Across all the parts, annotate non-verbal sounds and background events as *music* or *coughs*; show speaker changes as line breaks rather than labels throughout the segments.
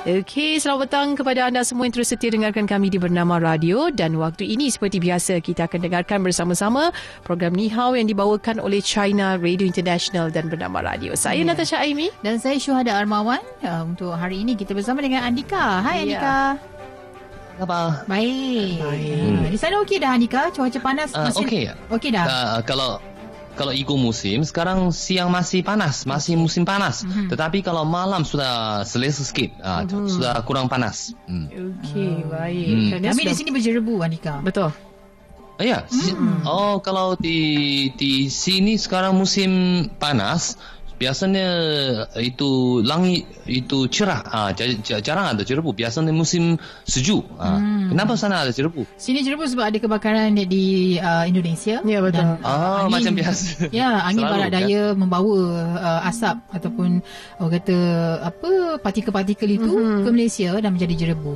Okey, selamat petang kepada anda semua yang terus setia dengarkan kami di Bernama Radio dan waktu ini seperti biasa kita akan dengarkan bersama-sama program Ni Hao yang dibawakan oleh China Radio International dan Bernama Radio. Saya yeah. Natasha Aimi
dan saya Syuhada Armawan. Uh, untuk hari ini kita bersama dengan Andika. Hai yeah. Andika.
Apa?
Baik. Baik. Hmm. Di sana okey dah Andika? Cuaca panas
uh,
masih
okey.
Okey dah.
Uh, kalau kalau ikut musim sekarang siang masih panas masih musim panas mm-hmm. tetapi kalau malam sudah selesa sikit mm-hmm. sudah kurang panas
mm. okey mm. baik
mm. kami di sini berjerebu Anika
betul
Oh ya. Mm. Oh kalau di di sini sekarang musim panas, biasanya itu langit itu cerah. Ah jarang ada jerebu biasanya musim sejuk. Ah hmm. kenapa sana ada jerebu
sini jerebu sebab ada kebakaran di uh, Indonesia.
Ya betul.
Ah angin, macam biasa.
Ya angin Selalu, barat daya kan? membawa uh, asap ataupun orang kata apa partikel-partikel itu hmm. ke Malaysia dan menjadi jerebu.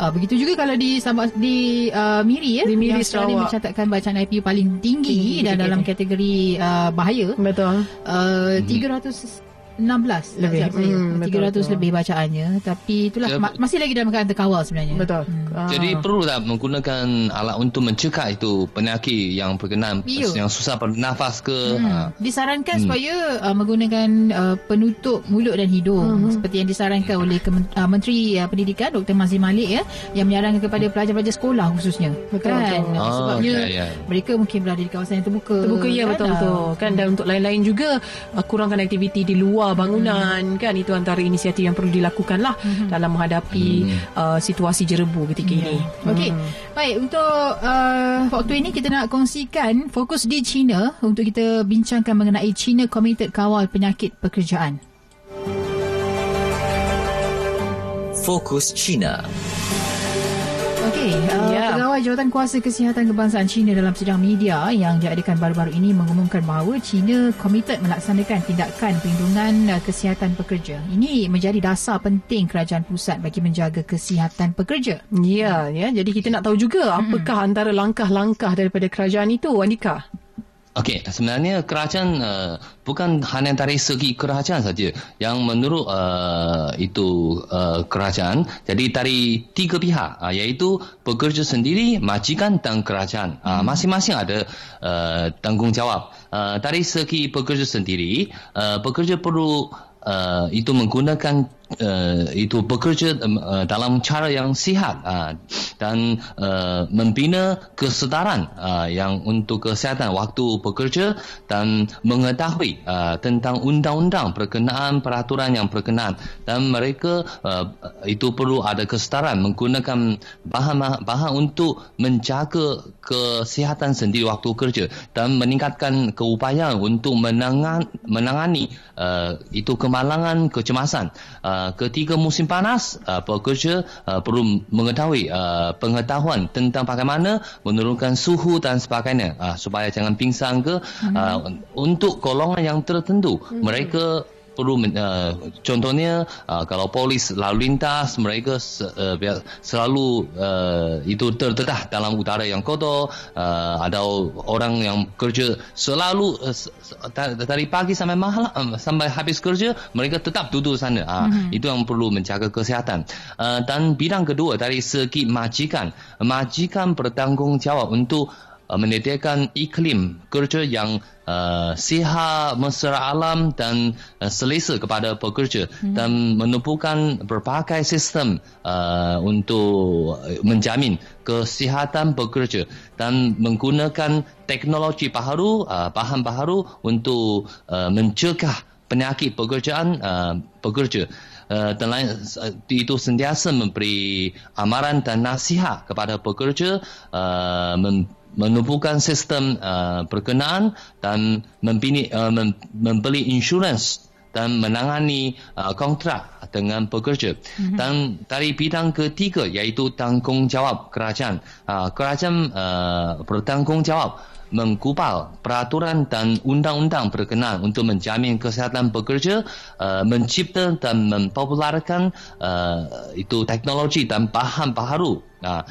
Uh, begitu juga kalau di di uh, Miri ya
di Miri
yang Sarawak. mencatatkan bacaan IP paling tinggi, tinggi dan dalam kategori uh, bahaya.
Betul.
Uh, hmm. 300 Entonces, 16 lebih hmm, 300 betul, lebih bacaannya tapi itulah ya, ma- masih lagi dalam keadaan terkawal sebenarnya
betul hmm.
ah. jadi perlu tak menggunakan alat untuk mencegah itu penyakit yang berkenaan Iyo. yang susah bernafas ke hmm.
ha. disarankan hmm. supaya uh, menggunakan uh, penutup mulut dan hidung hmm. seperti yang disarankan oleh Kemen- uh, Menteri uh, Pendidikan Dr. Mazli Malik ya yang menyarankan kepada pelajar-pelajar sekolah khususnya
betul, kan
betul. Oh, sebabnya okay, yeah. mereka mungkin berada di kawasan yang terbuka
terbuka ya kan? betul betul kan dan untuk lain-lain juga uh, kurangkan aktiviti di luar luar bangunan hmm. kan itu antara inisiatif yang perlu dilakukan lah hmm. dalam menghadapi hmm. uh, situasi jerebu ketika yeah. ini.
Okey. Hmm. Baik untuk uh, waktu ini kita nak kongsikan fokus di China untuk kita bincangkan mengenai China Committed Kawal Penyakit Pekerjaan.
Fokus China.
Okey, uh, yeah. pegawai jawatan kuasa kesihatan kebangsaan China dalam sidang media yang diadakan baru-baru ini mengumumkan bahawa China komited melaksanakan tindakan perlindungan uh, kesihatan pekerja. Ini menjadi dasar penting kerajaan pusat bagi menjaga kesihatan pekerja.
Ya, yeah, ya. Yeah. Jadi kita nak tahu juga apakah hmm. antara langkah-langkah daripada kerajaan itu, Andika?
Okey, sebenarnya kerajaan uh, bukan hanya dari segi kerajaan saja yang menurut uh, itu uh, kerajaan. Jadi dari tiga pihak, uh, iaitu pekerja sendiri, majikan dan kerajaan. Uh, masing-masing ada uh, tanggungjawab. Uh, dari segi pekerja sendiri, uh, pekerja perlu uh, itu menggunakan uh, itu bekerja uh, dalam cara yang sihat uh, dan uh, membina kesedaran uh, yang untuk kesihatan waktu bekerja dan mengetahui uh, tentang undang-undang berkenaan peraturan yang berkenaan. Dan mereka uh, itu perlu ada kesedaran menggunakan bahan-bahan untuk menjaga kesihatan sendiri waktu kerja dan meningkatkan keupayaan untuk menangan, menangani uh, itu kemalangan kecemasan uh, Uh, ketika musim panas uh, pekerja uh, perlu mengetahui uh, pengetahuan tentang bagaimana menurunkan suhu dan sebagainya uh, supaya jangan pingsan ke uh, hmm. untuk golongan yang tertentu hmm. mereka perlu uh, contohnya uh, kalau polis lalu lintas mereka uh, selalu uh, itu terdedah dalam udara yang kotor uh, ada orang yang kerja selalu uh, dari pagi sampai malam uh, sampai habis kerja mereka tetap duduk sana. Uh, mm-hmm. itu yang perlu menjaga kesihatan. Uh, dan bidang kedua dari segi majikan. Majikan bertanggungjawab untuk uh, menyediakan iklim kerja yang uh, sihat, mesra alam dan uh, selesa kepada pekerja hmm. dan menumpukan berbagai sistem uh, untuk menjamin kesihatan pekerja dan menggunakan teknologi baharu, uh, bahan baharu untuk uh, mencegah penyakit pekerjaan uh, pekerja. Uh, dan lain uh, itu sentiasa memberi amaran dan nasihat kepada pekerja uh, menumpukan sistem uh, berkenaan dan membini, uh, mem, membeli insurans dan menangani uh, kontrak dengan pekerja. Mm-hmm. Dan dari bidang ketiga iaitu tanggungjawab kerajaan. Uh, kerajaan uh, bertanggungjawab mengkupal peraturan dan undang-undang berkenaan untuk menjamin kesihatan pekerja, uh, mencipta dan mempopularkan uh, itu teknologi dan bahan baharu. Uh,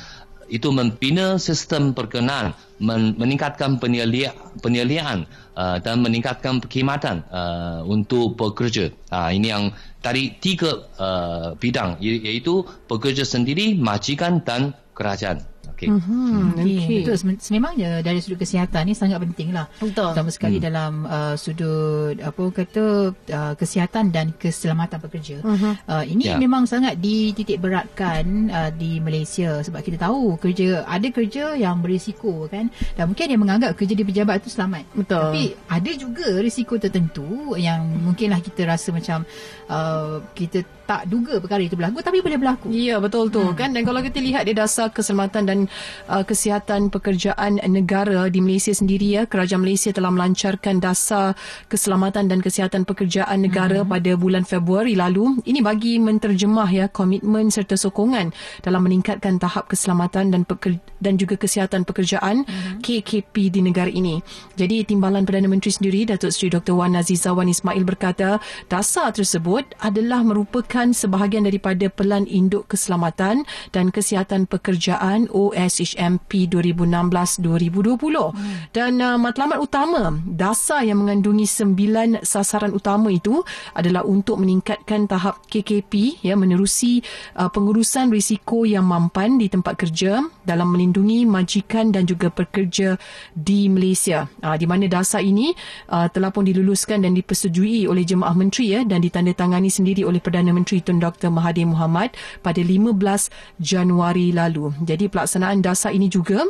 itu membina sistem perkenaan, men- meningkatkan penyelidikan, penyelidikan uh, dan meningkatkan perkhidmatan uh, untuk pekerja. Uh, ini yang dari tiga uh, bidang iaitu pekerja sendiri, majikan dan kerajaan.
Okay. Mm-hmm. Okay. Betul. Sememangnya dari sudut kesihatan ni sangat penting lah. Betul. Terutama sekali mm. dalam uh, sudut apa kata uh, kesihatan dan keselamatan pekerja. Mm-hmm. Uh, ini yeah. memang sangat dititik beratkan uh, di Malaysia sebab kita tahu kerja ada kerja yang berisiko kan dan mungkin yang menganggap kerja di pejabat itu selamat. Betul. Tapi ada juga risiko tertentu yang mungkinlah kita rasa macam uh, kita tak duga perkara itu berlaku tapi boleh berlaku.
Ya betul tu hmm. kan dan kalau kita lihat di dasar keselamatan dan uh, kesihatan pekerjaan negara di Malaysia sendiri ya kerajaan Malaysia telah melancarkan dasar keselamatan dan kesihatan pekerjaan negara hmm. pada bulan Februari lalu. Ini bagi menterjemah ya komitmen serta sokongan dalam meningkatkan tahap keselamatan dan peker- dan juga kesihatan pekerjaan hmm. KKP di negara ini. Jadi Timbalan Perdana Menteri sendiri Datuk Seri Dr Wan Aziza Wan Ismail berkata dasar tersebut adalah merupakan sebahagian daripada Pelan Induk Keselamatan dan Kesihatan Pekerjaan OSHMP 2016-2020. Hmm. Dan uh, matlamat utama, dasar yang mengandungi sembilan sasaran utama itu adalah untuk meningkatkan tahap KKP ya menerusi uh, pengurusan risiko yang mampan di tempat kerja dalam melindungi majikan dan juga pekerja di Malaysia. Uh, di mana dasar ini uh, telah pun diluluskan dan dipersetujui oleh Jemaah Menteri ya dan ditandatangani sendiri oleh Perdana Menteri Tun Dr. Mahathir Mohamad pada 15 Januari lalu. Jadi pelaksanaan dasar ini juga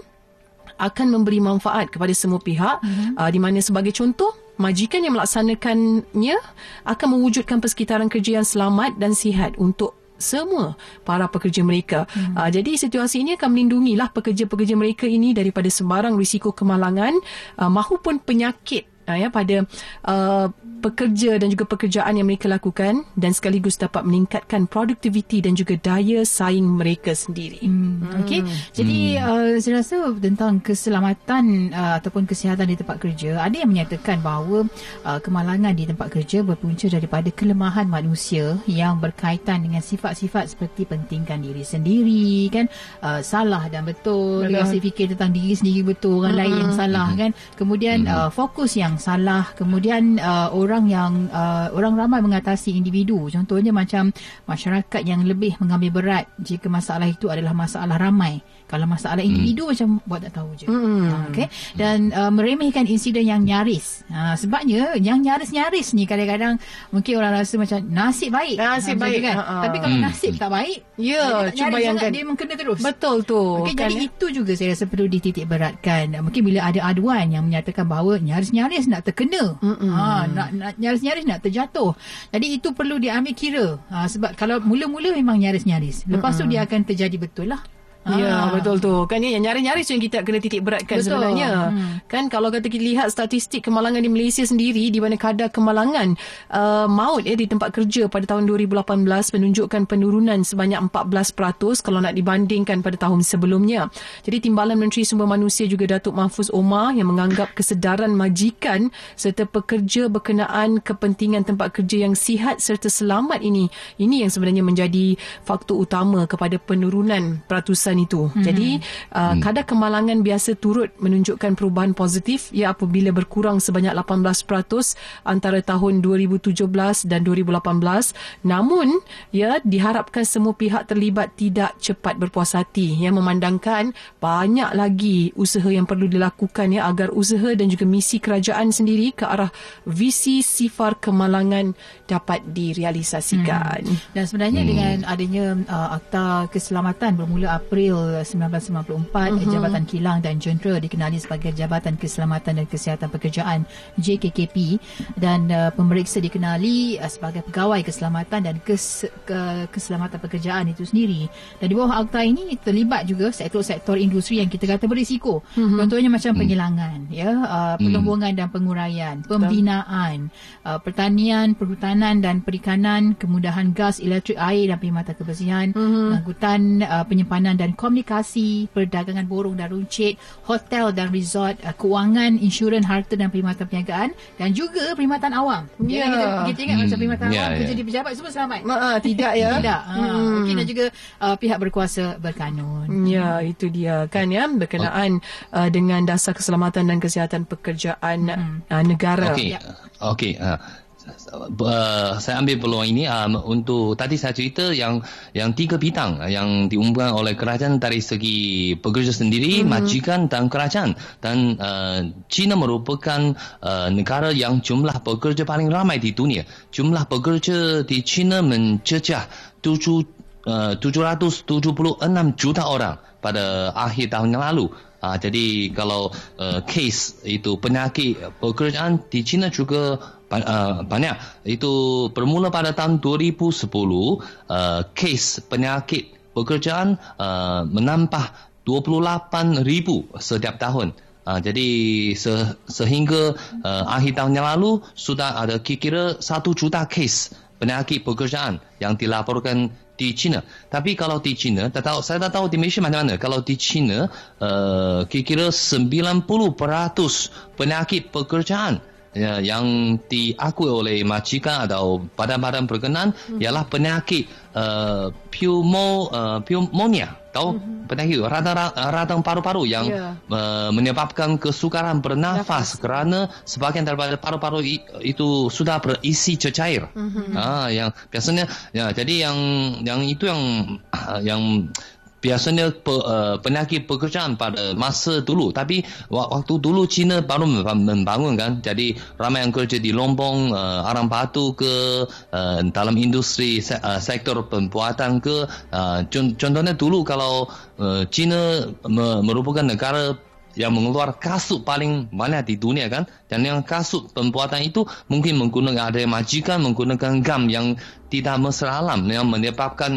akan memberi manfaat kepada semua pihak mm-hmm. uh, di mana sebagai contoh majikan yang melaksanakannya akan mewujudkan persekitaran kerja yang selamat dan sihat untuk semua para pekerja mereka. Hmm. Uh, jadi situasi ini akan melindungilah pekerja-pekerja mereka ini daripada sebarang risiko kemalangan uh, mahupun penyakit uh, ya pada uh, pekerja dan juga pekerjaan yang mereka lakukan dan sekaligus dapat meningkatkan produktiviti dan juga daya saing mereka sendiri. Hmm.
Okey. Jadi hmm. uh, saya rasa tentang keselamatan uh, ataupun kesihatan di tempat kerja ada yang menyatakan bahawa uh, kemalangan di tempat kerja berpunca daripada kelemahan manusia yang berkaitan dengan sifat-sifat seperti pentingkan diri sendiri kan uh, salah dan betul rasa fikir tentang diri sendiri betul orang hmm. lain yang salah hmm. kan kemudian hmm. uh, fokus yang salah kemudian uh, orang orang yang uh, orang ramai mengatasi individu. Contohnya macam masyarakat yang lebih mengambil berat jika masalah itu adalah masalah ramai kalau masalah individu hmm. macam buat tak tahu je. Hmm. Ha, okay. Dan uh, meremehkan insiden yang nyaris. Ha, sebabnya yang nyaris-nyaris ni kadang-kadang mungkin orang rasa macam nasib baik.
Nasib ha, baik. Kan? Ha,
Tapi kalau hmm. nasib tak baik.
Ya, cuba bayangkan.
Dia mengkena terus.
Betul tu.
Okay, kan, jadi ya? itu juga saya rasa perlu dititik beratkan. Mungkin bila ada aduan yang menyatakan bahawa nyaris-nyaris nak terkena. Ha, nak, nak nyaris-nyaris nak terjatuh. Jadi itu perlu diambil kira. Ha, sebab kalau mula-mula memang nyaris-nyaris. Lepas Mm-mm. tu dia akan terjadi betul lah.
Ya, ah. betul tu. Kan ya, yang nyari-nyari yang kita kena titik beratkan betul. sebenarnya. Hmm. Kan kalau kata kita lihat statistik kemalangan di Malaysia sendiri di mana kadar kemalangan uh, maut ya di tempat kerja pada tahun 2018 menunjukkan penurunan sebanyak 14% kalau nak dibandingkan pada tahun sebelumnya. Jadi Timbalan Menteri Sumber Manusia juga Datuk Mahfuz Omar yang menganggap kesedaran majikan serta pekerja berkenaan kepentingan tempat kerja yang sihat serta selamat ini ini yang sebenarnya menjadi faktor utama kepada penurunan peratusan kawasan itu. Hmm. Jadi uh, hmm. kadar kemalangan biasa turut menunjukkan perubahan positif ya apabila berkurang sebanyak 18% antara tahun 2017 dan 2018. Namun ya diharapkan semua pihak terlibat tidak cepat berpuas hati ya memandangkan banyak lagi usaha yang perlu dilakukan ya agar usaha dan juga misi kerajaan sendiri ke arah visi sifar kemalangan dapat direalisasikan. Hmm.
Dan sebenarnya hmm. dengan adanya uh, akta keselamatan bermula April April 1994 uh-huh. Jabatan Kilang dan Jentera dikenali sebagai Jabatan Keselamatan dan Kesihatan Pekerjaan JKKP dan uh, pemeriksa dikenali uh, sebagai pegawai keselamatan dan kes, ke, keselamatan pekerjaan itu sendiri dan di bawah akta ini terlibat juga sektor-sektor industri yang kita kata berisiko uh-huh. contohnya macam mhm. penghilangan ya uh, pelombongan uh dan penguraian pembinaan uh, pertanian perhutanan dan perikanan kemudahan gas elektrik air dan perkhidmatan kebersihan uh-huh. angkutan uh, penyimpanan dan komunikasi, perdagangan borong dan runcit, hotel dan resort, uh, keuangan, insurans, harta dan perkhidmatan perniagaan dan juga perkhidmatan awam.
Ya.
Kita, kita ingat
Hmm.
macam perkhidmatan
Ya,
awam
ya.
kerja di pejabat semua selamat.
Ma, ah, tidak ya. *laughs*
Tidak. Ha,
Hmm.
Mungkin dan juga uh, pihak berkuasa berkanun.
Ya, itu dia kan ya berkenaan uh, dengan dasar keselamatan dan kesihatan pekerjaan uh, negara.
Okey, okey. Uh, uh, saya ambil peluang ini um, untuk tadi saya cerita yang yang tiga bidang uh, yang diumumkan oleh kerajaan dari segi pekerja sendiri, mm-hmm. majikan dan kerajaan dan uh, China merupakan uh, negara yang jumlah pekerja paling ramai di dunia. Jumlah pekerja di China mencecah tujuh uh, 776 juta orang pada akhir tahun yang lalu. Ah, jadi kalau uh, kes itu penyakit pekerjaan di China juga uh, banyak. Itu bermula pada tahun 2010, uh, kes penyakit pekerjaan uh, menambah 28 ribu setiap tahun. Uh, jadi se- sehingga uh, akhir tahun yang lalu sudah ada kira-kira 1 juta kes penyakit pekerjaan yang dilaporkan di China. Tapi kalau di China, tak tahu, saya tak tahu di Malaysia macam mana. Kalau di China, uh, kira-kira 90% penyakit pekerjaan ya, yang diakui oleh majikan atau badan-badan berkenan hmm. ialah penyakit uh, pneumo, uh, pneumonia. Tahu hmm. penyakit radang, radang paru-paru yang
Ya.
uh, menyebabkan kesukaran bernafas kerana sebahagian daripada paru-paru itu sudah berisi cecair. Mm-hmm. Ah, yang biasanya ya jadi yang yang itu yang *coughs* yang biasanya pe, uh, penyakit pekerjaan pada masa dulu. Tapi wa- waktu dulu China baru memba- membangun kan. Jadi ramai yang kerja di Lombong uh, Arang Batu ke uh, dalam industri se- uh, sektor pembuatan ke. Uh, con- contohnya dulu kalau uh, China me- merupakan negara yang mengeluar kasut paling banyak di dunia kan? Dan yang kasut pembuatan itu mungkin menggunakan ada majikan menggunakan gam yang tidak mesra alam yang menyebabkan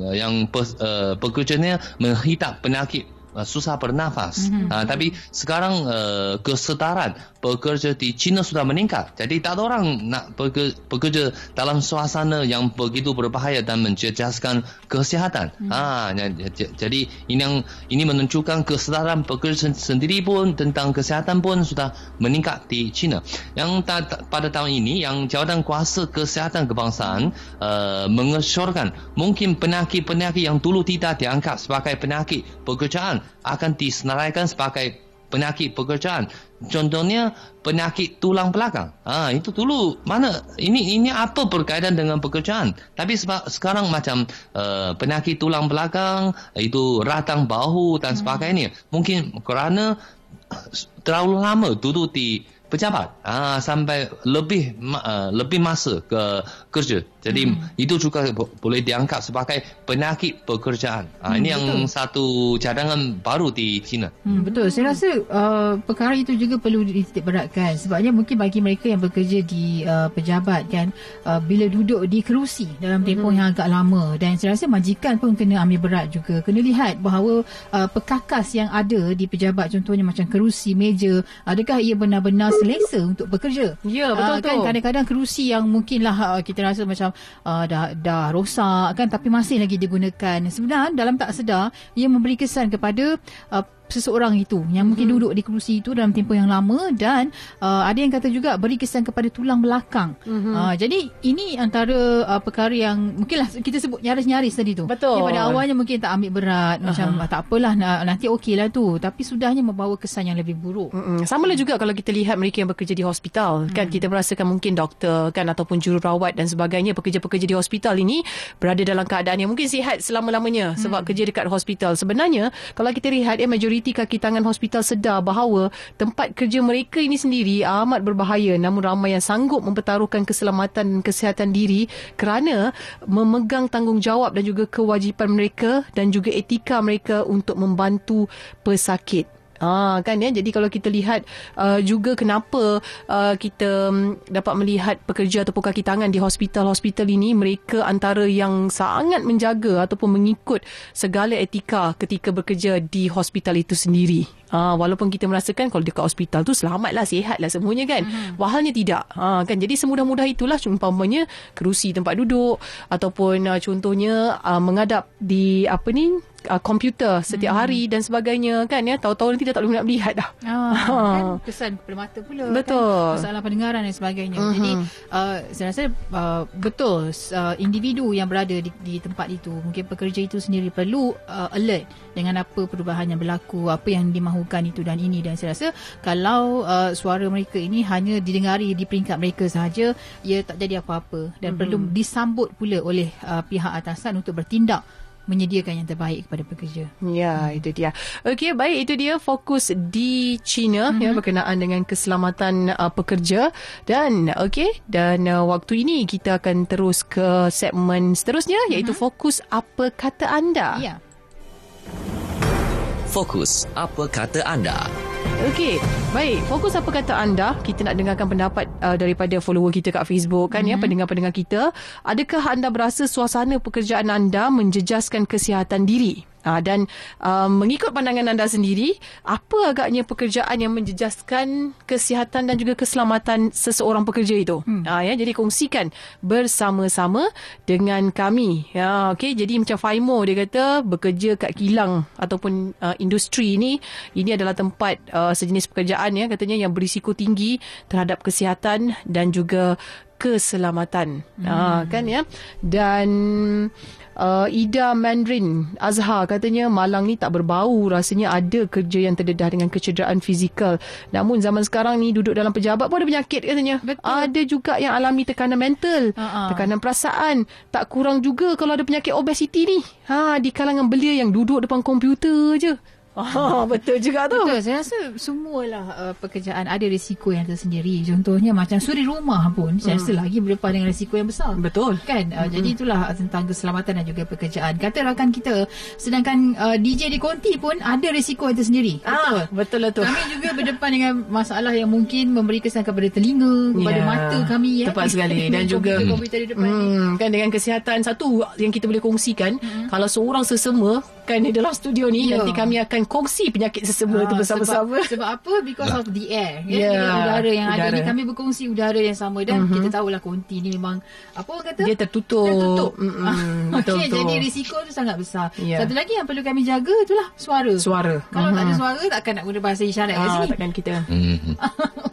uh, yang pe, uh, pekerjanya menghidap penyakit uh, susah bernafas. Mm-hmm. Uh, tapi sekarang uh, kesedaran pekerja di China sudah meningkat. Jadi tak ada orang nak bekerja, bekerja dalam suasana yang begitu berbahaya dan menjejaskan kesihatan. Mm-hmm. Ah, j- jadi ini yang ini menunjukkan kesedaran pekerja sendiri pun tentang kesihatan pun sudah meningkat di China. Yang ta- ta- pada tahun ini yang Jawatan Kuasa Kesihatan Kebangsaan uh, mengesyorkan mungkin penyakit-penyakit yang dulu tidak dianggap sebagai penyakit pekerjaan akan disenaraikan sebagai penyakit pekerjaan. Contohnya penyakit tulang belakang. Ah itu dulu mana ini ini apa berkaitan dengan pekerjaan? Tapi seba, sekarang macam uh, penyakit tulang belakang itu ratang bahu dan sebagainya. Mungkin kerana terlalu lama duduk di pejabat ah sampai lebih uh, lebih masa ke kerja. Jadi hmm. itu juga bo- boleh dianggap sebagai penyakit pekerjaan. Ah
Hmm,
ini yang
betul.
satu cadangan baru di China.
Hmm, betul. Saya rasa uh, perkara itu juga perlu dititik beratkan sebabnya mungkin bagi mereka yang bekerja di uh, pejabat kan uh, bila duduk di kerusi dalam tempoh mm-hmm. yang agak lama dan saya rasa majikan pun kena ambil berat juga. Kena lihat bahawa uh, pekakas yang ada di pejabat contohnya macam kerusi, meja, adakah ia benar-benar selesa untuk bekerja?
Ya, betul
Ah, kan
tu.
kadang-kadang kerusi yang mungkinlah uh, kita rasa macam uh, dah dah rosak kan tapi masih lagi digunakan. Sebenarnya dalam tak sedar ia memberi kesan kepada uh, seseorang itu yang mungkin duduk di kerusi itu dalam tempoh yang lama dan uh, ada yang kata juga beri kesan kepada tulang belakang. Mm-hmm. Uh, jadi ini antara uh, perkara yang mungkinlah kita sebut nyaris-nyaris tadi tu.
Betul.
Pada awalnya mungkin tak ambil berat macam uh-huh. tak apalah na- nanti okeylah tu tapi sudahnya membawa kesan yang lebih buruk.
Mm-mm. Sama lah juga kalau kita lihat mereka yang bekerja di hospital kan kita merasakan mungkin doktor kan ataupun jururawat dan sebagainya pekerja-pekerja di hospital ini berada dalam keadaan yang mungkin sihat selama-lamanya sebab kerja dekat hospital. Sebenarnya kalau kita lihat ya majoriti kaki tangan hospital sedar bahawa tempat kerja mereka ini sendiri amat berbahaya namun ramai yang sanggup mempertaruhkan keselamatan dan kesihatan diri kerana memegang tanggungjawab dan juga kewajipan mereka dan juga etika mereka untuk membantu pesakit. Ah kan ya jadi kalau kita lihat uh, juga kenapa uh, kita um, dapat melihat pekerja ataupun kaki tangan di hospital-hospital ini mereka antara yang sangat menjaga ataupun mengikut segala etika ketika bekerja di hospital itu sendiri. Uh, walaupun kita merasakan kalau dekat hospital tu selamatlah, sihatlah semuanya kan. Hmm. Wahalnya tidak. Uh, kan jadi semudah-mudah itulah umpamanya kerusi tempat duduk ataupun uh, contohnya uh, mengadap di apa ni uh, komputer setiap hmm. hari dan sebagainya kan ya tahu-tahu nanti dah tak boleh nak melihat dah. *laughs*
Ah, kan kesan kepada mata pula kan.
betul.
kan masalah pendengaran dan sebagainya. Uh-huh. Jadi uh, saya rasa uh, betul uh, individu yang berada di, di tempat itu mungkin pekerja itu sendiri perlu uh, alert dengan apa perubahan yang berlaku, apa yang dimahukan itu dan ini dan saya rasa kalau uh, suara mereka ini hanya didengari di peringkat mereka sahaja ia tak jadi apa-apa dan uh-huh. perlu disambut pula oleh uh, pihak atasan untuk bertindak menyediakan yang terbaik kepada pekerja.
Ya, itu dia. Okey, baik itu dia fokus di China mm-hmm. ya berkenaan dengan keselamatan uh, pekerja dan okey dan uh, waktu ini kita akan terus ke segmen seterusnya mm-hmm. iaitu fokus apa kata anda.
Ya.
Fokus apa kata anda.
Okey, baik. Fokus apa kata anda? Kita nak dengarkan pendapat uh, daripada follower kita kat Facebook kan mm-hmm. ya, mhm. pendengar-pendengar kita. Adakah anda berasa suasana pekerjaan anda menjejaskan kesihatan diri? Uh, dan uh, mengikut pandangan anda sendiri, apa agaknya pekerjaan yang menjejaskan kesihatan dan juga keselamatan seseorang pekerja itu? Hmm. Uh, ya, jadi kongsikan bersama-sama dengan kami. Ya, okay, jadi macam Faimo dia kata bekerja kat kilang ataupun uh, industri ini, ini adalah tempat uh, sejenis pekerjaan ya katanya yang berisiko tinggi terhadap kesihatan dan juga keselamatan. Hmm. Uh, kan ya. Dan uh, Ida Mandarin Azhar katanya Malang ni tak berbau rasanya ada kerja yang terdedah dengan kecederaan fizikal namun zaman sekarang ni duduk dalam pejabat pun ada penyakit katanya Betul. ada juga yang alami tekanan mental uh-huh. tekanan perasaan tak kurang juga kalau ada penyakit obesiti ni ha di kalangan belia yang duduk depan komputer je Oh, betul juga tu.
Betul. Saya rasa semualah uh, pekerjaan ada risiko yang tersendiri. Contohnya macam suri rumah pun hmm. saya rasa lagi berdepan dengan risiko yang besar.
Betul.
Kan? Uh, hmm. Jadi itulah tentang keselamatan dan juga pekerjaan. Kata rakan kita sedangkan uh, DJ di konti pun ada risiko yang tersendiri.
Ah, betul. Betul lah tu.
Kami juga berdepan dengan masalah yang mungkin memberi kesan kepada telinga, kepada yeah. mata kami
ya. Tepat sekali dan *laughs* juga
komputer di depan hmm,
kan dengan kesihatan satu yang kita boleh kongsikan hmm. kalau seorang sesama kan di dalam studio ni yeah. nanti kami akan kongsi penyakit sesama ha, tu bersama-sama.
Sebab, sebab apa? Because of the air. Ya, yeah. udara yang udara. ada ni kami berkongsi udara yang sama dan uh-huh. kita tahulah konti ni memang apa orang kata?
Dia tertutup.
Tertutup. Mm-hmm. Okey, jadi risiko tu sangat besar. Yeah. Satu lagi yang perlu kami jaga itulah suara.
Suara.
Kalau uh-huh. tak ada mhm. suara takkan nak guna bahasa isyarat
ha,
kat sini.
Takkan kita. *laughs* Mm-hmm.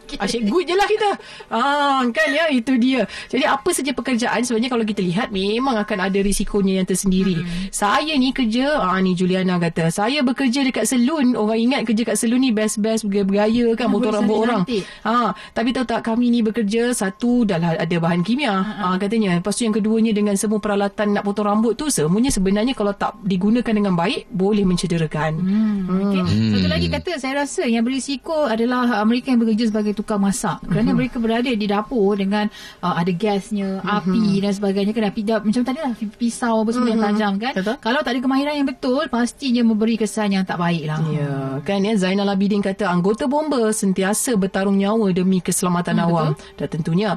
okay. Asyik good je lah kita. Ah, kan ya itu dia. Jadi apa saja pekerjaan sebenarnya kalau kita lihat memang akan ada risikonya yang tersendiri. Mm-hmm. Saya ni kerja, ah ni Juliana kata, saya bekerja dekat salon orang ingat kerja kat salon ni best-best bergaya-bergaya kan motor rambut orang. Ha, tapi tahu tak kami ni bekerja satu dah ada bahan kimia ha, ha, katanya. Lepas tu yang keduanya dengan semua peralatan nak potong rambut tu semuanya sebenarnya kalau tak digunakan dengan baik boleh mencederakan. Hmm,
hmm. Okay. Satu lagi kata saya rasa yang berisiko adalah mereka yang bekerja sebagai tukang masak. Kerana hmm. mereka berada di dapur dengan uh, ada gasnya, hmm. api dan sebagainya kan api dah, macam tadi lah pisau apa semua hmm. yang tajam kan. Betul? Kalau tak ada kemahiran yang betul pastinya memberi kesan yang tak baik lah.
Ya, kan ya Zainal Abidin kata anggota bomba sentiasa bertarung nyawa demi keselamatan hmm, awam. Betul? Dan tentunya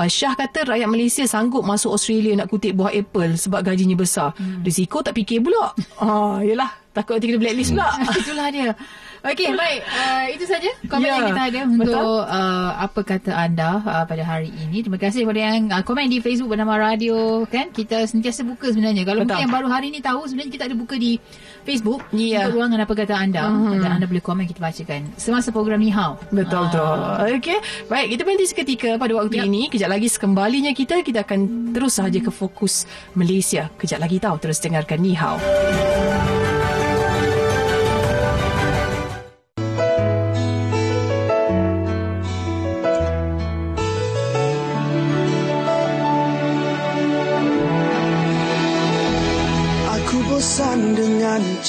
uh, Syah kata rakyat Malaysia sanggup masuk Australia nak kutip buah apple sebab gajinya besar. Hmm. Risiko tak fikir pula. Ah, yalah, takut nanti kena blacklist pula. *laughs*
Itulah dia. Okey, baik. Uh, itu saja komen yeah. yang kita ada untuk uh, apa kata anda uh, pada hari ini. Terima kasih kepada yang uh, komen di Facebook bernama Radio kan. Kita sentiasa buka sebenarnya. Kalau Betul. mungkin yang baru hari ini tahu sebenarnya kita ada buka di Facebook yeah. untuk ruangan apa kata anda uh-huh. dan anda boleh komen kita bacakan semasa program ni how.
Betul uh. tu. Okey. Baik, kita berhenti seketika pada waktu yep. ini. Kejap lagi sekembalinya kita kita akan terus sahaja ke fokus Malaysia. Kejap lagi tahu terus dengarkan ni how.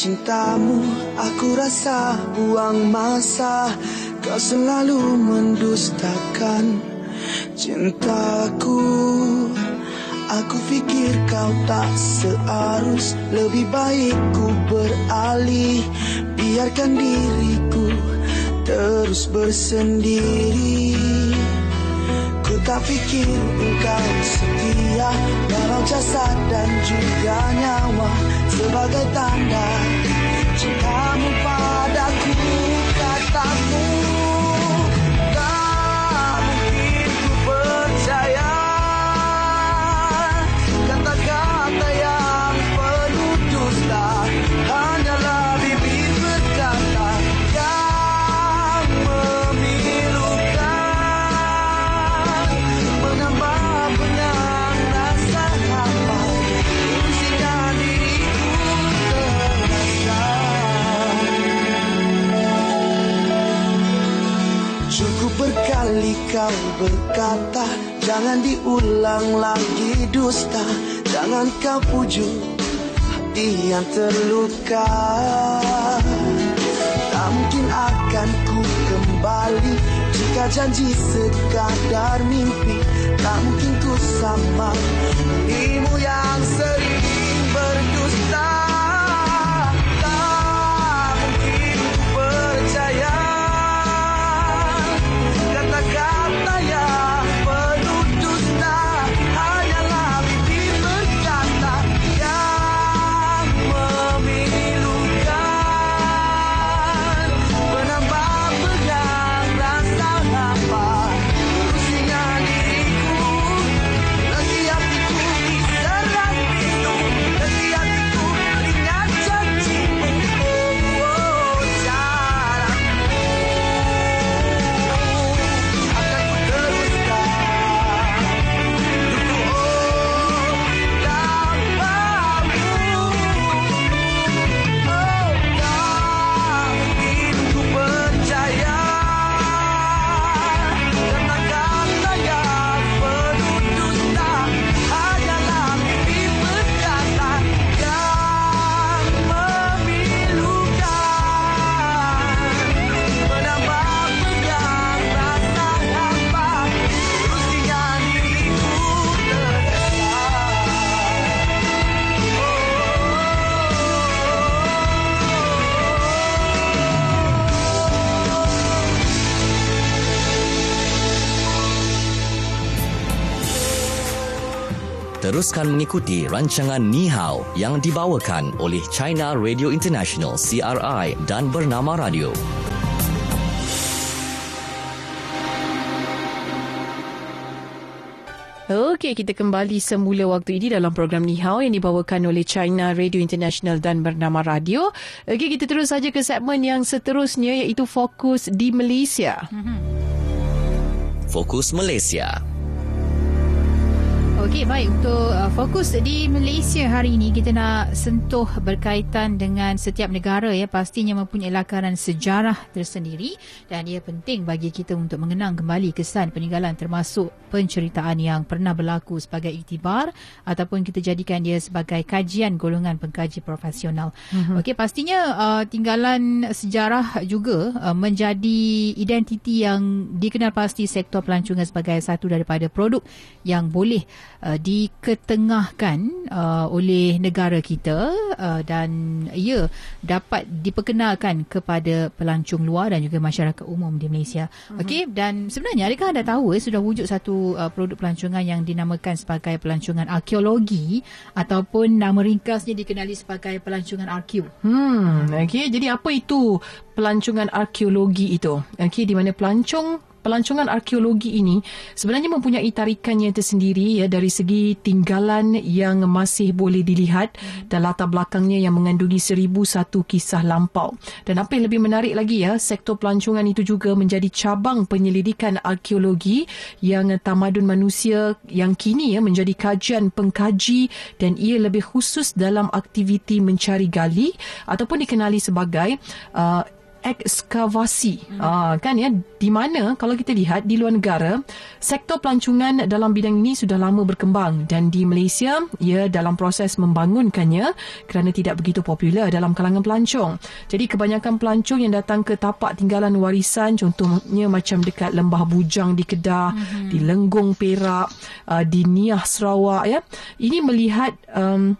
Cintamu Aku rasa buang masa. Kau selalu mendustakan cintaku. Aku fikir kau tak searus. Lebih baik ku beralih. Biarkan diriku terus bersendiri. Ku tak fikir engkau setia Walau jasad dan juga nyawa sebagai tanda cintamu padaku. Diulang lagi dusta. Jangan kau pujuk hati yang terluka. Tak mungkin akan ku kembali Jika janji sekadar mimpi. Tak mungkin ku sama Imu yang sering
Teruskan mengikuti rancangan Ni Hao yang dibawakan oleh China Radio International CRI dan Bernama Radio.
Okey, kita kembali semula waktu ini dalam program Ni Hao yang dibawakan oleh China Radio International dan Bernama Radio. Okey, kita terus saja ke segmen yang seterusnya iaitu Fokus di Malaysia.
Fokus Malaysia.
Okey, baik. Untuk uh, fokus di Malaysia hari ini, kita nak sentuh berkaitan dengan setiap negara ya. Pastinya mempunyai lakaran sejarah tersendiri dan ia penting bagi kita untuk mengenang kembali kesan peninggalan termasuk penceritaan yang pernah berlaku sebagai iktibar ataupun kita jadikan dia sebagai kajian golongan pengkaji profesional. Mm-hmm. Okey, pastinya uh, tinggalan sejarah juga uh, menjadi identiti yang dikenal pasti sektor pelancongan sebagai satu daripada produk yang boleh uh, diketengahkan uh, oleh negara kita uh, dan ia dapat diperkenalkan kepada pelancong luar dan juga masyarakat umum di Malaysia. Uh-huh. Okey dan sebenarnya adakah anda tahu eh, sudah wujud satu uh, produk pelancongan yang dinamakan sebagai pelancongan arkeologi ataupun nama ringkasnya dikenali sebagai pelancongan arkeo.
Hmm okey jadi apa itu pelancongan arkeologi itu? Okey di mana pelancong pelancongan arkeologi ini sebenarnya mempunyai tarikannya tersendiri ya dari segi tinggalan yang masih boleh dilihat dan latar belakangnya yang mengandungi seribu satu kisah lampau. Dan apa yang lebih menarik lagi ya, sektor pelancongan itu juga menjadi cabang penyelidikan arkeologi yang tamadun manusia yang kini ya menjadi kajian pengkaji dan ia lebih khusus dalam aktiviti mencari gali ataupun dikenali sebagai uh, ekskavasi hmm. uh, kan ya di mana kalau kita lihat di luar negara sektor pelancongan dalam bidang ini sudah lama berkembang dan di Malaysia ia dalam proses membangunkannya kerana tidak begitu popular dalam kalangan pelancong jadi kebanyakan pelancong yang datang ke tapak tinggalan warisan contohnya macam dekat Lembah Bujang di Kedah hmm. di Lenggong Perak uh, di Niah Sarawak ya ini melihat um,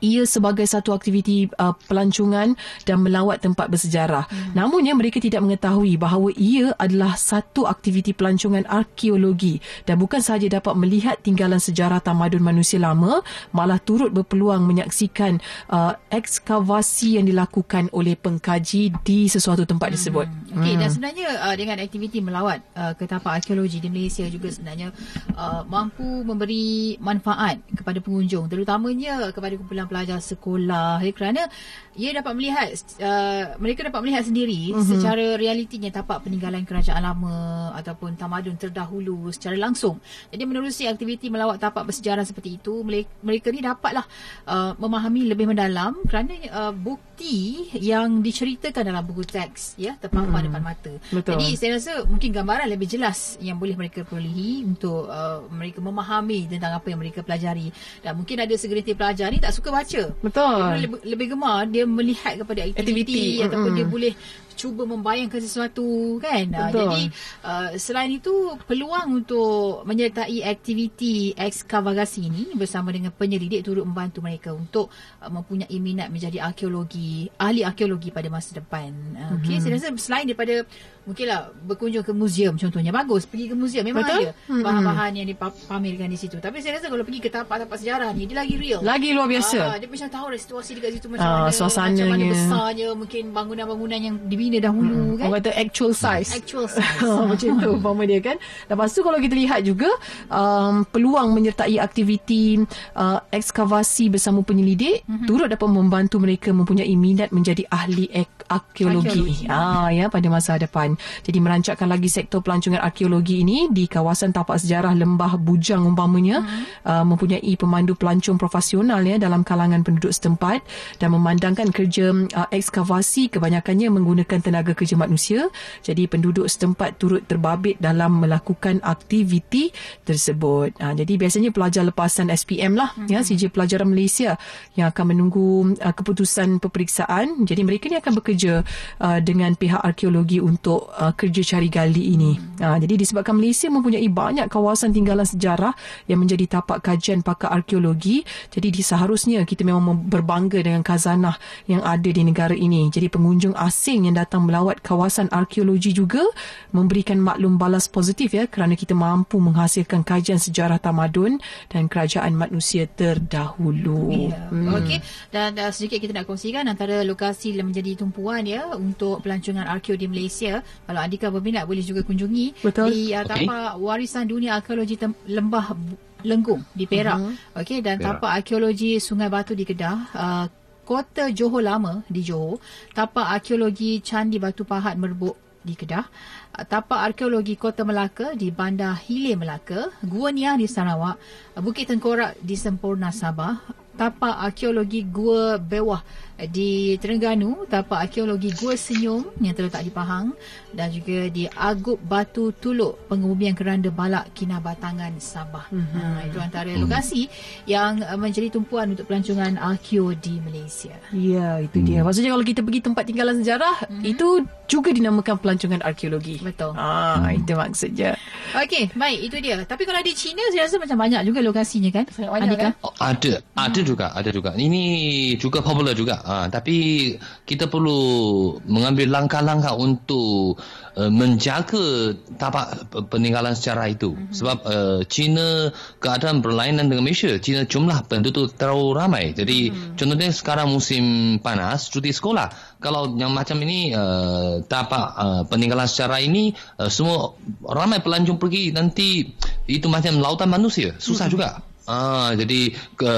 ia sebagai satu aktiviti uh, pelancongan dan melawat tempat bersejarah. Hmm. Namunnya mereka tidak mengetahui bahawa ia adalah satu aktiviti pelancongan arkeologi dan bukan sahaja dapat melihat tinggalan sejarah tamadun manusia lama, malah turut berpeluang menyaksikan uh, ekskavasi yang dilakukan oleh pengkaji di sesuatu tempat tersebut.
Hmm. Okey hmm. dan sebenarnya uh, dengan aktiviti melawat uh, ke tapak arkeologi di Malaysia juga sebenarnya uh, mampu memberi manfaat kepada pengunjung terutamanya kepada kumpulan pelajar sekolah ya, kerana ia dapat melihat uh, mereka dapat melihat sendiri uh-huh. secara realitinya tapak peninggalan kerajaan lama ataupun tamadun terdahulu secara langsung. Jadi menerusi aktiviti melawat tapak bersejarah seperti itu mereka ni dapatlah uh, memahami lebih mendalam kerana uh, bukti yang diceritakan dalam buku teks ya terpampang uh-huh. Depan mata.
Betul.
Jadi saya rasa mungkin gambaran lebih jelas yang boleh mereka perolehi untuk uh, mereka memahami tentang apa yang mereka pelajari. Dan mungkin ada segelintir pelajar ni tak suka baca.
Betul.
Dia lebih, lebih gemar dia melihat kepada aktiviti,
Aktiviti,
ataupun
mm-mm.
dia boleh cuba membayangkan sesuatu kan. Uh,
Betul.
jadi uh, selain itu peluang untuk menyertai aktiviti ekskavasi ini bersama dengan penyelidik turut membantu mereka untuk uh, mempunyai minat menjadi arkeologi, ahli arkeologi pada masa depan. Uh, Okey, saya rasa selain daripada mungkinlah berkunjung ke muzium contohnya bagus pergi ke muzium memang
Betul.
ada bahan-bahan yang dipamerkan di situ. Tapi saya rasa kalau pergi ke tapak-tapak sejarah ni dia lagi real.
Lagi luar biasa.
Ah, dia macam tahu situasi dekat situ macam
Ah,
mana,
suasananya.
macam mana besarnya, mungkin bangunan-bangunan yang dibina dahulu kan.
Orang kata actual size.
Actual *laughs* size.
Ha, macam tu umpama dia kan. Lepas tu kalau kita lihat juga um, peluang menyertai aktiviti uh, ekskavasi bersama penyelidik mm-hmm. turut dapat membantu mereka mempunyai minat menjadi ahli ek- arkeologi.
Arkeologi.
Ah ya pada masa depan. Jadi merancakkan lagi sektor pelancongan arkeologi ini di kawasan tapak sejarah Lembah Bujang umpamanya mm-hmm. uh, mempunyai pemandu pelancong profesional ya dalam kalangan penduduk setempat dan memandangkan kerja uh, ekskavasi kebanyakannya menggunakan tenaga kerja manusia. Jadi penduduk setempat turut terbabit dalam melakukan aktiviti tersebut. Uh, jadi biasanya pelajar lepasan SPM lah mm-hmm. ya CJ Pelajaran Malaysia yang akan menunggu uh, keputusan peperiksaan. Jadi mereka ni akan bekerja uh, dengan pihak arkeologi untuk uh, kerja cari gali ini. Uh, jadi disebabkan Malaysia mempunyai banyak kawasan tinggalan sejarah yang menjadi tapak kajian pakar arkeologi, jadi di seharusnya kita memang mem- berbangga dengan khazanah yang ada di negara ini. Jadi pengunjung asing yang datang melawat kawasan arkeologi juga memberikan maklum balas positif ya kerana kita mampu menghasilkan kajian sejarah tamadun dan kerajaan manusia terdahulu.
Ya. Hmm. Okey dan uh, sedikit kita nak kongsikan antara lokasi yang menjadi tumpuan ya untuk pelancongan arkeo di Malaysia. Kalau Andika berminat boleh juga kunjungi
Betul.
di uh, tapak warisan dunia arkeologi tem- Lembah Lenggung di Perak. Uh-huh. Okey dan
Perak.
tapak arkeologi Sungai Batu di Kedah. Uh, Kota Johor Lama di Johor, tapak arkeologi Candi Batu Pahat Merbuk di Kedah, uh, tapak arkeologi Kota Melaka di Bandar Hilir Melaka, Gua Niah di Sarawak, uh, Bukit Tengkorak di Sempurna Sabah, tapak arkeologi Gua Bewah di Terengganu, tapak arkeologi Gua Senyum yang terletak di Pahang dan juga di Agup Batu Tuluk, pengebumian keranda balak Kinabatangan Sabah. Mm-hmm. Ha, itu antara lokasi yang uh, menjadi tumpuan untuk pelancongan arkeo di Malaysia.
Ya, itu dia. Maksudnya kalau kita pergi tempat tinggalan sejarah, itu juga dinamakan pelancongan arkeologi.
Betul.
Ah, itu maksudnya.
Okey, baik itu dia. Tapi kalau di China saya rasa macam banyak juga lokasinya kan? Sangat
banyak, kan?
Oh, ada, ada juga, ada juga. Ini juga popular juga. Ha, tapi kita perlu mengambil langkah-langkah untuk uh, menjaga tapak pe- peninggalan sejarah itu. Mm-hmm. Sebab uh, China keadaan berlainan dengan Malaysia. China jumlah penduduk terlalu ramai. Jadi mm-hmm. contohnya sekarang musim panas, cuti sekolah. Kalau yang macam ini uh, tapak uh, peninggalan sejarah ini uh, semua ramai pelancong pergi nanti itu macam lautan manusia. Susah mm-hmm. juga. Ah, jadi ke,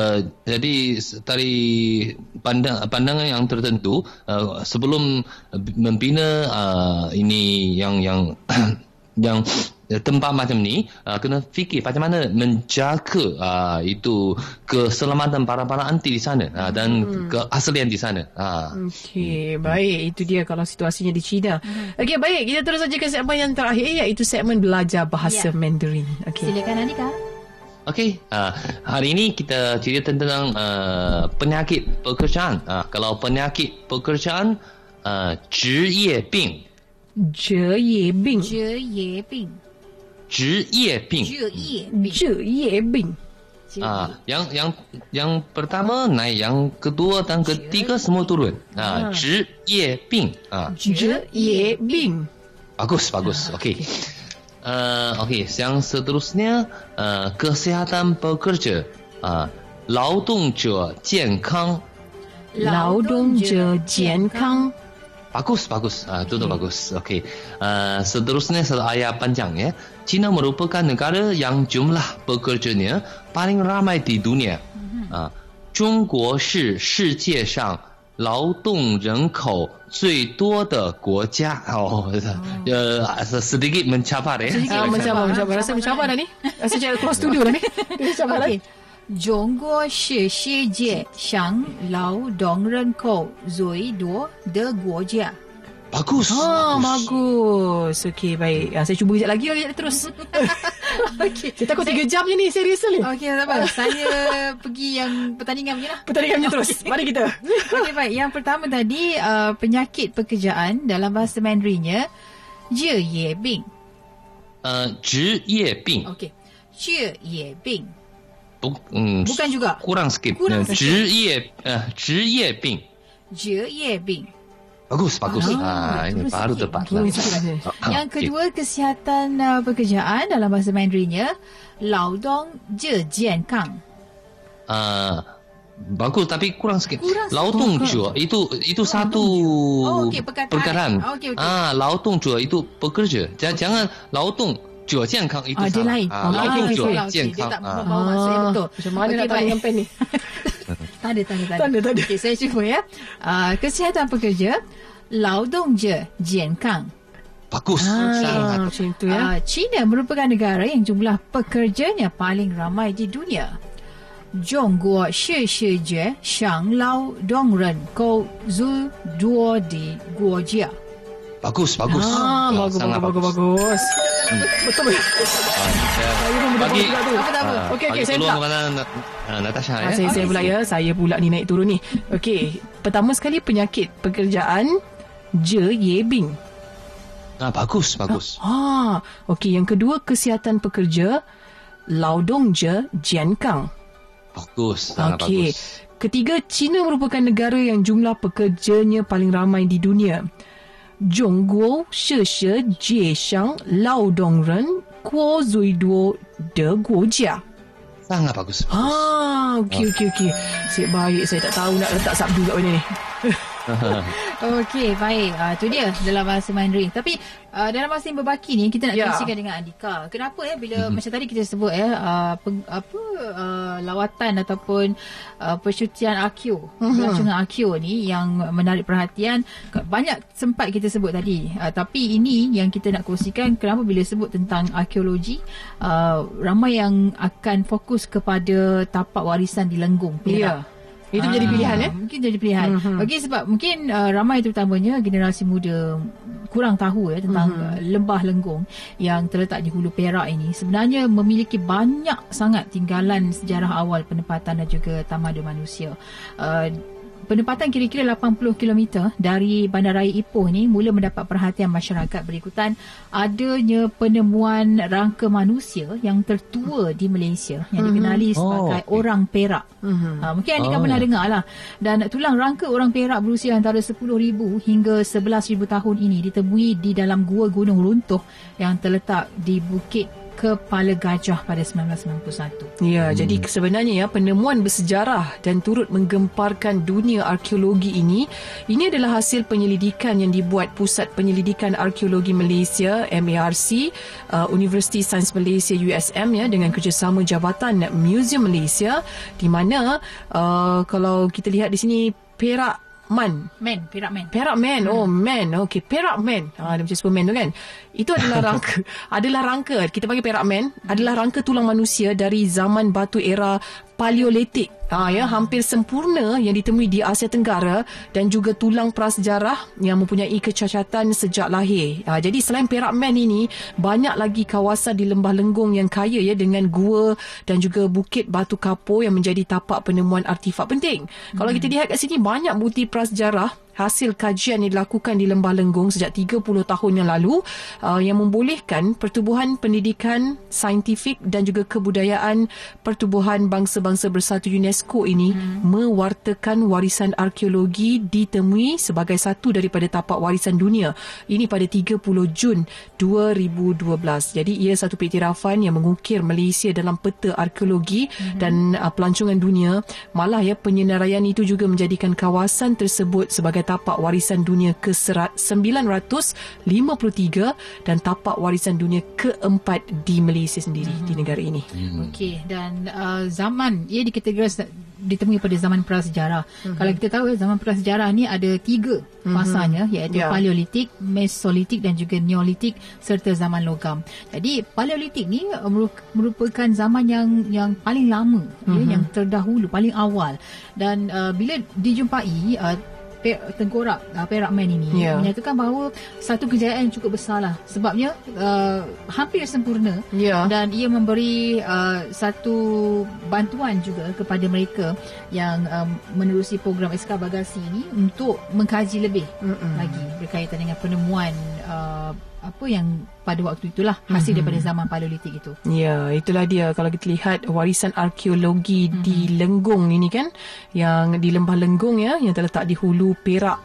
jadi dari pandang, pandangan yang tertentu uh, sebelum membina uh, ini yang yang *coughs* yang tempat macam ni uh, kena fikir macam mana menjaga uh, itu keselamatan para-para anti di sana uh, dan hmm. keaslian di sana. Uh.
Okey, baik. Itu dia kalau situasinya di China. Okey, baik. Kita terus saja ke segmen yang terakhir iaitu segmen belajar bahasa
Ya.
Mandarin. Okey.
Silakan Andika.
Okey, uh, hari ini kita cerita tentang uh, penyakit pekerjaan. Uh, kalau penyakit pekerjaan, uh, 职业病，
Je ye bing.
职业病，
职业病。
职业病，
Je ye bing.
Ah, yang yang yang pertama naik, yang kedua dan ketiga semua turun. Ah, 职业病 ah.
Je ye bing.
Bagus, bagus. Okey. Uh, Okey, yang seterusnya uh, kesihatan pekerja. Uh, 劳动者健康
Lao dong je jian kang.
Bagus, bagus. Ah, itu tu bagus. Okey. Uh, seterusnya satu ayat panjang ya. China merupakan negara yang jumlah pekerjanya paling ramai di dunia. Ah, 中国是世界上劳动人口 最多的国家. Oh, uh, sedikit mencabar ya.
Ah, mencabar, mencabar. Rasa mencabar dah ni. Rasa macam keluar studio dah ni. Mencabar dah.
，OK。中国是世界上劳动人口最多的国家。
Bagus.
Ah, bagus. Okey, baik. Ah, saya cuba kejap lagi lihat terus. *laughs* Okey. Kita takut tiga jam je ni serius ni.
Okey, tak apa. *laughs* Saya pergi yang pertandingan punya lah.
Pertandingan punya terus. Mari kita. *laughs*
Okey, baik. Yang pertama tadi, uh, penyakit pekerjaan dalam bahasa Mandarinnya, jie ye bing.
Uh, jie ye bing.
Okey. Jie ye bing.
Buk, um, mm,
Bukan juga.
Kurang sikit.
Kurang sikit.
Jie ye, uh, jie ye bing.
Jie ye bing
bagus bagus.
Ah,
Ah, ini baru tepat.
Lagi.
Ah,
Yang kedua, kesihatan uh, pekerjaan dalam bahasa Mandarinnya, Lao Dong Je Jian Kang.
Ah, bagus tapi kurang sikit.
Kurang sikit.
Lautung jua itu itu satu
Oh, okey, perkataan.
perkataan.
Oh, okey, okey.
Ah, lautung jua itu bekerja. Jangan jangan lautung jua 健康 itu
Ah, dia
salah.
lain.
Ah,
Oh,
lautung
okey,
jua
okey, okey.
健
Dia
康
tak
啊。
bawa maksud yang betul.
Ah, Macam mana
Okey,
nak tahu
baik.
dengan pen ni?
Tak ada, tak ada,
Tak ada, tak ada.
Okey, saya cuba ya. Uh, kesihatan pekerja, Lao Dong Je Jian Kang.
Bagus.
Ah,
Sangat.
macam tu ya.
Uh, China merupakan negara yang jumlah pekerjanya paling ramai di dunia. 中国是世界上劳动人口最多的国家。
Bagus bagus.
Ah,
Ya,
bagus,
sangat
bagus, bagus, Betul betul.
Ah, saya
pun
bagi.
Apa tak apa?
ah,
Okey, okey, saya pula.
ah, Natasha
Ah,
ya.
saya, saya pula ya. Saya pula ni naik turun ni. Okey. Pertama sekali penyakit pekerjaan Je Ye Bing.
Ah, bagus bagus.
Ah, okey. Yang kedua kesihatan pekerja Lao Dong Je Jian Kang.
Bagus. Sangat
Okey.
bagus.
Ketiga, China merupakan negara yang jumlah pekerjanya paling ramai di dunia. Zhong Guo Jieshang, Lao Dongren, Kuo Zuiduo De Guojia.
Sangat bagus.
Ah, okey, okey, okey. Sip baik. Saya tak tahu nak letak sabdu kat mana ni. *laughs* *laughs*
Okey, baik. Uh, tu dia dalam bahasa Mandarin. Tapi uh, dalam masa yang berbaki ni kita nak
Ya.
kongsikan dengan Andika. Kenapa ya bila mm-hmm. *laughs* macam tadi kita sebut ya uh, pe, apa uh, lawatan ataupun uh, percutian Akio, *laughs* mm-hmm. pelancongan Akio ni yang menarik perhatian banyak sempat kita sebut tadi. Uh, tapi ini yang kita nak kongsikan kenapa bila sebut tentang arkeologi uh, ramai yang akan fokus kepada tapak warisan di Lenggung.
Ya. Itu jadi pilihan eh.
Mungkin jadi pilihan. Mm-hmm. Okey sebab mungkin uh, ramai terutamanya generasi muda kurang tahu ya tentang mm-hmm. uh, lembah Lenggong yang terletak di Hulu Perak ini sebenarnya memiliki banyak sangat tinggalan sejarah awal penempatan dan juga tamadun manusia. Uh, Penempatan kira-kira 80 km dari Bandaraya Ipoh ni mula mendapat perhatian masyarakat berikutan adanya penemuan rangka manusia yang tertua di Malaysia yang dikenali sebagai
Oh, okey.
orang Perak.
Mhm.
Ha, mungkin anda kan
Oh.
pernah dengar lah. Dan tulang rangka orang Perak berusia antara 10,000 hingga 11,000 tahun ini ditemui di dalam gua gunung runtuh yang terletak di Bukit Kepala Gajah pada 1991.
Ya, hmm. jadi sebenarnya ya penemuan bersejarah dan turut menggemparkan dunia arkeologi ini ini adalah hasil penyelidikan yang dibuat Pusat Penyelidikan Arkeologi Malaysia MARC, uh, Universiti Sains Malaysia USM ya dengan kerjasama Jabatan Museum Malaysia di mana uh, kalau kita lihat di sini Perak Man
Men, Perak Men.
Perak Man. Oh, man. Okey, Perak Man. Ha, dia macam Superman tu kan. Itu adalah *laughs* rangka. adalah rangka. Kita panggil Perak Man. Adalah rangka tulang manusia dari zaman batu era Paleolitik. Ha, ya, hampir sempurna yang ditemui di Asia Tenggara dan juga tulang prasejarah yang mempunyai kecacatan sejak lahir. Ha, jadi selain Perak Man ini, banyak lagi kawasan di Lembah Lenggong yang kaya ya dengan gua dan juga bukit batu kapur yang menjadi tapak penemuan artifak penting. Kalau kita lihat kat sini banyak bukti prasejarah hasil kajian yang dilakukan di Lembah Lenggong sejak 30 tahun yang lalu uh, yang membolehkan pertubuhan pendidikan saintifik dan juga kebudayaan pertubuhan bangsa-bangsa bersatu UNESCO ini hmm. mewartakan warisan arkeologi ditemui sebagai satu daripada tapak warisan dunia ini pada 30 Jun 2012 jadi ia satu pengiktirafan yang mengukir Malaysia dalam peta arkeologi hmm. dan uh, pelancongan dunia malah ya penyenaraian itu juga menjadikan kawasan tersebut sebagai tapak warisan dunia ke-953 dan tapak warisan dunia keempat di Malaysia sendiri hmm. di negara ini.
Hmm. Okey dan uh, zaman ia dikategorisasi ditemui pada zaman prasejarah. Mm-hmm. Kalau kita tahu zaman prasejarah ni ada tiga mm-hmm. masanya iaitu
Ya.
yeah. Paleolitik, Mesolitik dan juga Neolitik serta zaman logam. Jadi Paleolitik ni uh, meru- merupakan zaman yang yang paling lama mm-hmm. ya, yang terdahulu, paling awal. Dan uh, bila dijumpai uh, per, tengkorak uh, Perak Man ini
Ya.
menyatakan bahawa satu kejayaan yang cukup besar lah sebabnya uh, hampir sempurna
Ya.
dan ia memberi uh, satu bantuan juga kepada mereka yang um, menerusi program SK Bagasi ini untuk mengkaji lebih
Mm-mm.
lagi berkaitan dengan penemuan uh, apa yang pada waktu itulah hasil daripada zaman Paleolitik itu.
Ya, itulah dia kalau kita lihat warisan arkeologi mm-hmm. di Lenggong ini kan yang di Lembah Lenggong ya yang terletak di hulu Perak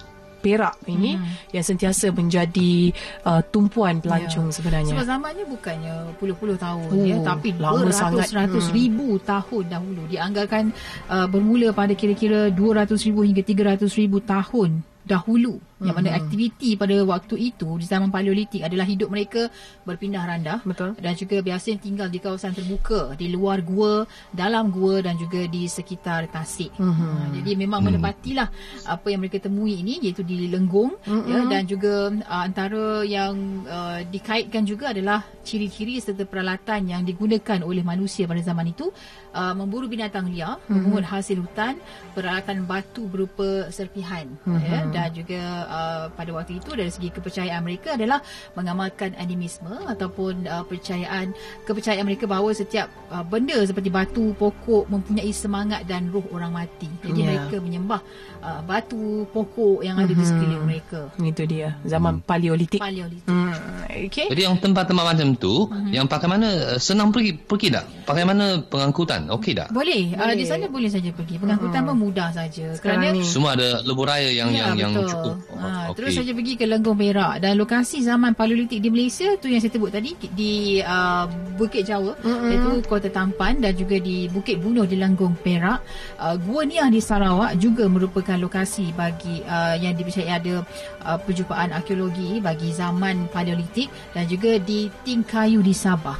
Perak ini mm. yang sentiasa menjadi uh, tumpuan pelancong
Ya.
sebenarnya.
Sebab zamannya bukannya puluh-puluh tahun
Oh,
ya tapi beratus-ratus
Hmm.
ribu tahun dahulu dianggarkan uh, bermula pada kira-kira 200 ribu hingga 300 ribu tahun dahulu yang mana aktiviti pada waktu itu di zaman paleolitik adalah hidup mereka berpindah randah
Betul.
dan juga biasanya tinggal di kawasan terbuka di luar gua dalam gua dan juga di sekitar tasik.
Mhm.
Ha, jadi memang menepatilah apa yang mereka temui ini iaitu di Lenggong ya dan juga uh, antara yang uh, dikaitkan juga adalah ciri-ciri serta peralatan yang digunakan oleh manusia pada zaman itu uh, memburu binatang liar, memungut hasil hutan, peralatan batu berupa serpihan ya dan juga uh, pada waktu itu dari segi kepercayaan mereka adalah mengamalkan animisme ataupun uh, percayaan kepercayaan mereka bahawa setiap uh, benda seperti batu, pokok mempunyai semangat dan roh orang mati. Jadi
Ya.
mereka menyembah uh, batu, pokok yang ada di sekeliling mereka.
Itu dia zaman paleolitik.
Paleolitik.
Hmm, okay.
Jadi yang tempat-tempat macam tu,
Mhm.
yang pakai mana eh, senang pergi pergi tak? Pakai mana pengangkutan? Okey tak?
Boleh, boleh. Uh, di sana boleh saja pergi. Pengangkutan pun mudah saja.
Sekarang
Kerana
ni.
Semua ada lebuh raya yang
Ya,
yang yang
betul.
cukup.
Ha,
Okey.
Terus saja pergi ke Lenggong Perak dan lokasi zaman Paleolitik di Malaysia tu yang saya sebut tadi di uh, Bukit Jawa mm-hmm. iaitu Kota Tampan dan juga di Bukit Bunuh di Lenggong Perak. Uh, Gua Niah di Sarawak juga merupakan lokasi bagi uh, yang dipercayai ada uh, perjumpaan arkeologi bagi zaman Paleolitik dan juga di Tingkayu di Sabah.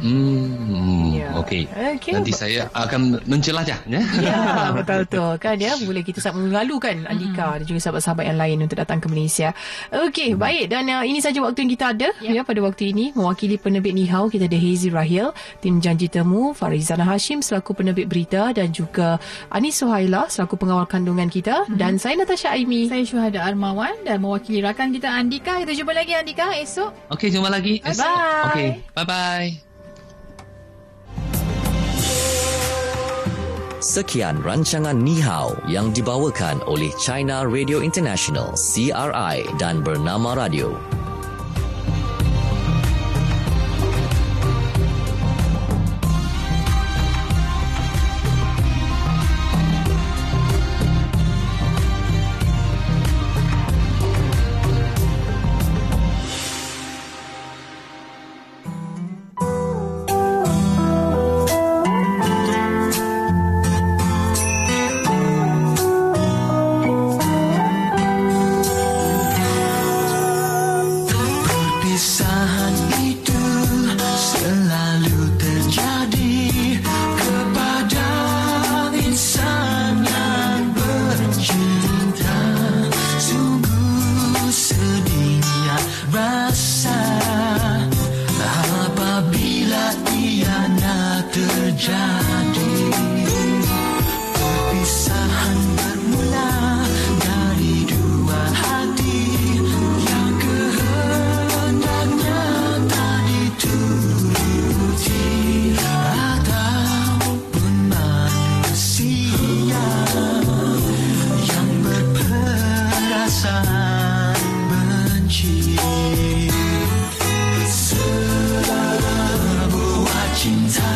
Hmm,
Ya.
okey.
Okey.
Nanti saya akan menjelajah ya.
Ya, betul tu kan ya. Boleh kita sama melalukan Andika dan juga sahabat-sahabat yang lain untuk datang ke Malaysia. Okey, baik dan uh, ini saja waktu yang kita ada ya. ya pada waktu ini mewakili penerbit Nihau kita ada Hazy Rahil, tim janji temu Farizana Hashim selaku penerbit berita dan juga Anis Suhaila selaku pengawal kandungan kita dan saya Natasha Aimi.
Saya Syuhada Armawan dan mewakili rakan kita Andika. Kita jumpa lagi Andika esok.
Okey, jumpa lagi. esok.
Bye.
Okey, bye-bye.
Sekian rancangan Ni Hao yang dibawakan oleh China Radio International CRI dan Bernama Radio. time.